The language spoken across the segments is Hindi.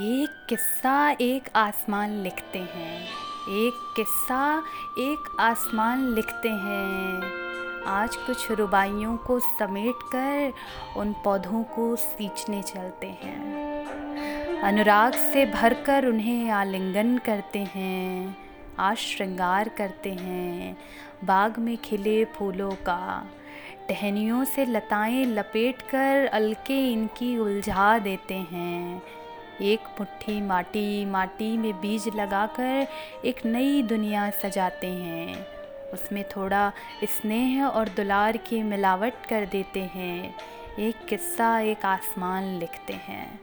एक किस्सा, एक आसमान लिखते हैं। एक किस्सा, एक आसमान लिखते हैं। आज कुछ रुबाइयों को समेट कर उन पौधों को सींचने चलते हैं। अनुराग से भरकर उन्हें आलिंगन करते हैं, आज श्रृंगार करते हैं बाग में खिले फूलों का। टहनियों से लताएँ लपेट कर अलके इनकी उलझा देते हैं। एक मुट्ठी माटी माटी में बीज लगाकर एक नई दुनिया सजाते हैं। उसमें थोड़ा स्नेह और दुलार की मिलावट कर देते हैं। एक किस्सा एक आसमान लिखते हैं।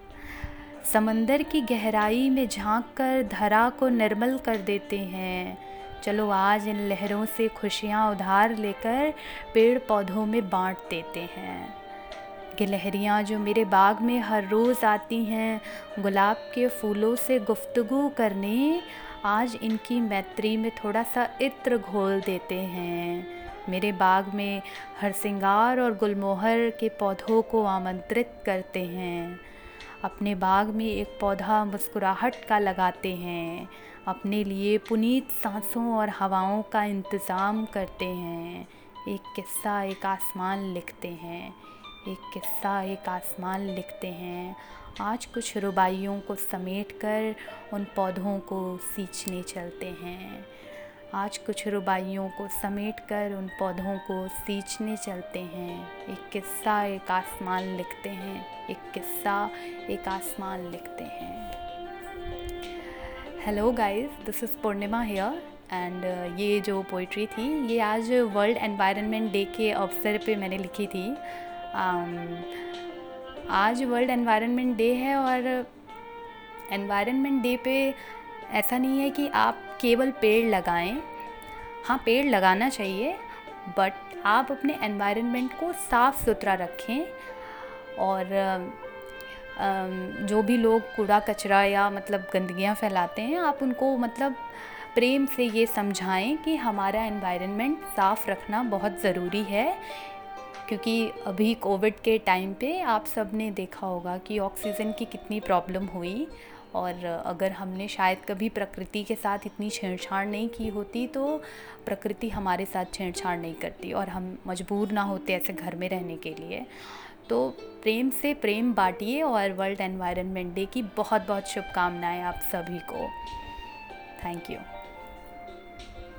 समंदर की गहराई में झाँक कर धरा को निर्मल कर देते हैं। चलो आज इन लहरों से खुशियाँ उधार लेकर पेड़ पौधों में बांट देते हैं। गिलहरियाँ जो मेरे बाग में हर रोज़ आती हैं, गुलाब के फूलों से गुफ्तगु करने, आज इनकी मैत्री में थोड़ा सा इत्र घोल देते हैं। मेरे बाग में हर सिंगार और गुलमोहर के पौधों को आमंत्रित करते हैं। अपने बाग में एक पौधा मुस्कुराहट का लगाते हैं। अपने लिए पुनीत सांसों और हवाओं का इंतज़ाम करते हैं। एक किस्सा एक आसमान लिखते हैं। एक किस्सा, एक आसमान लिखते हैं। आज कुछ रुबाइयों को समेट कर उन पौधों को सींचने चलते हैं। आज कुछ रुबाइयों को समेट कर उन पौधों को सींचने चलते हैं। एक किस्सा, एक आसमान लिखते हैं। एक किस्सा, एक आसमान लिखते हैं। Hello guys this is Purnima here and ये जो पोइट्री थी, ये आज वर्ल्ड एनवायरनमेंट डे के अवसर पे मैंने लिखी थी। आज वर्ल्ड एनवायरनमेंट डे है और एनवायरनमेंट डे पे ऐसा नहीं है कि आप केवल पेड़ लगाएँ। हाँ पेड़ लगाना चाहिए बट आप अपने एनवायरनमेंट को साफ़ सुथरा रखें और जो भी लोग कूड़ा कचरा या मतलब गंदगियाँ फैलाते हैं, आप उनको मतलब प्रेम से ये समझाएँ कि हमारा एनवायरनमेंट साफ़ रखना बहुत ज़रूरी है। क्योंकि अभी कोविड के टाइम पे आप सबने देखा होगा कि ऑक्सीजन की कितनी प्रॉब्लम हुई और अगर हमने शायद कभी प्रकृति के साथ इतनी छेड़छाड़ नहीं की होती तो प्रकृति हमारे साथ छेड़छाड़ नहीं करती और हम मजबूर ना होते ऐसे घर में रहने के लिए। तो प्रेम से प्रेम बांटिए और वर्ल्ड एनवायरनमेंट डे की बहुत बहुत शुभकामनाएँ आप सभी को। Thank you.